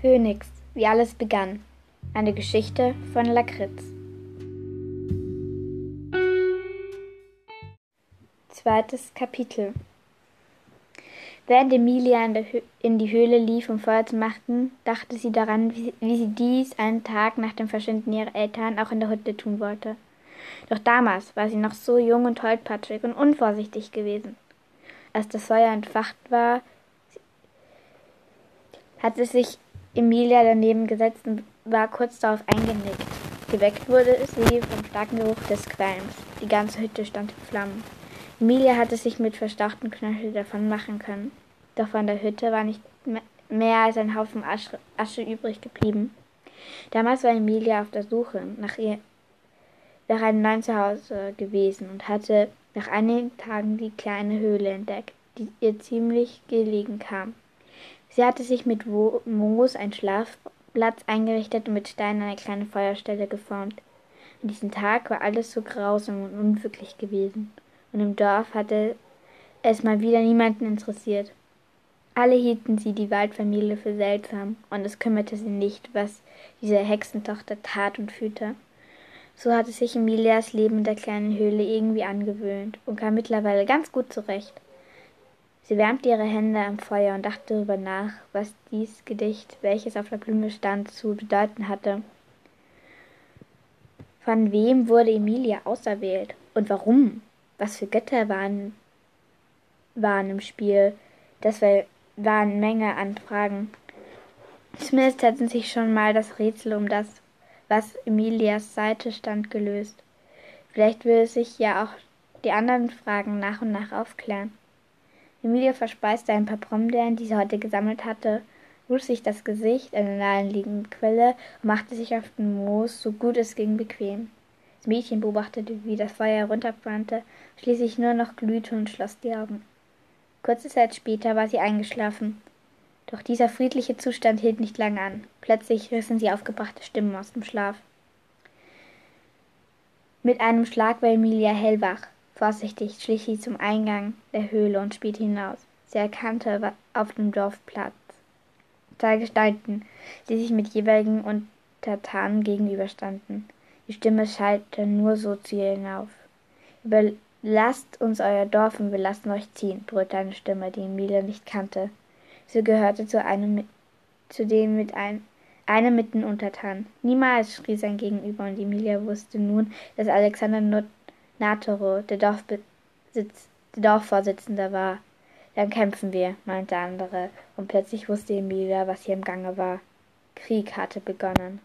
Phönix, wie alles begann. Eine Geschichte von Lakritz. Zweites Kapitel Während Emilia in, in, die Höhle lief, um Feuer zu machen, dachte sie daran, wie, wie sie dies einen Tag nach dem Verschwinden ihrer Eltern auch in der Hütte tun wollte. Doch damals war sie noch so jung und tollpatschig und unvorsichtig gewesen. Als das Feuer entfacht war, hatte sich Emilia daneben gesetzt und war kurz darauf eingenickt. Geweckt wurde sie vom starken Geruch des Qualms. Die ganze Hütte stand in Flammen. Emilia hatte sich mit verstauchten Knöchel davon machen können. Doch von der Hütte war nicht mehr als ein Haufen Asche, Asche übrig geblieben. Damals war Emilia auf der Suche nach, ihr, nach einem neuen Zuhause gewesen und hatte nach einigen Tagen die kleine Höhle entdeckt, die ihr ziemlich gelegen kam. Sie hatte sich mit Moos ein Schlafplatz eingerichtet und mit Steinen eine kleine Feuerstelle geformt. An diesem Tag war alles so grausam und unwirklich gewesen, und im Dorf hatte es mal wieder niemanden interessiert. Alle hielten sie die Waldfamilie für seltsam, und es kümmerte sie nicht, was diese Hexentochter tat und fühlte. So hatte sich Emilias Leben in der kleinen Höhle irgendwie angewöhnt und kam mittlerweile ganz gut zurecht. Sie wärmte ihre Hände am Feuer und dachte darüber nach, was dies Gedicht, welches auf der Blume stand, zu bedeuten hatte. Von wem wurde Emilia auserwählt und warum? Was für Götter waren, waren im Spiel? Das war, waren Menge an Fragen. Zumindest hatten sich schon mal das Rätsel um das, was Emilias Seite stand, gelöst. Vielleicht würde sich ja auch die anderen Fragen nach und nach aufklären. Emilia verspeiste ein paar Brombeeren, die sie heute gesammelt hatte, wusch sich das Gesicht an der naheliegenden Quelle und machte sich auf den Moos so gut es ging bequem. Das Mädchen beobachtete, wie das Feuer herunterbrannte, schließlich nur noch glühte und schloss die Augen. Kurze Zeit später war sie eingeschlafen. Doch dieser friedliche Zustand hielt nicht lange an. Plötzlich rissen sie aufgebrachte Stimmen aus dem Schlaf. Mit einem Schlag war Emilia hellwach. Vorsichtig schlich sie zum Eingang der Höhle und spielte hinaus. Sie erkannte auf dem Dorfplatz zwei Gestalten, die sich mit jeweiligen Untertanen gegenüberstanden. Die Stimme schallte nur so zu ihr hinauf. Überlasst uns euer Dorf und wir lassen euch ziehen, brüllte eine Stimme, die Emilia nicht kannte. Sie gehörte zu einem zu denen mit ein, einem mit den Untertanen. Niemals schrie sein Gegenüber und Emilia wusste nun, dass Alexander nur Natoro, der, der Dorfvorsitzende war. Dann kämpfen wir, meinte der andere, und plötzlich wusste Emilia, was hier im Gange war. Krieg hatte begonnen.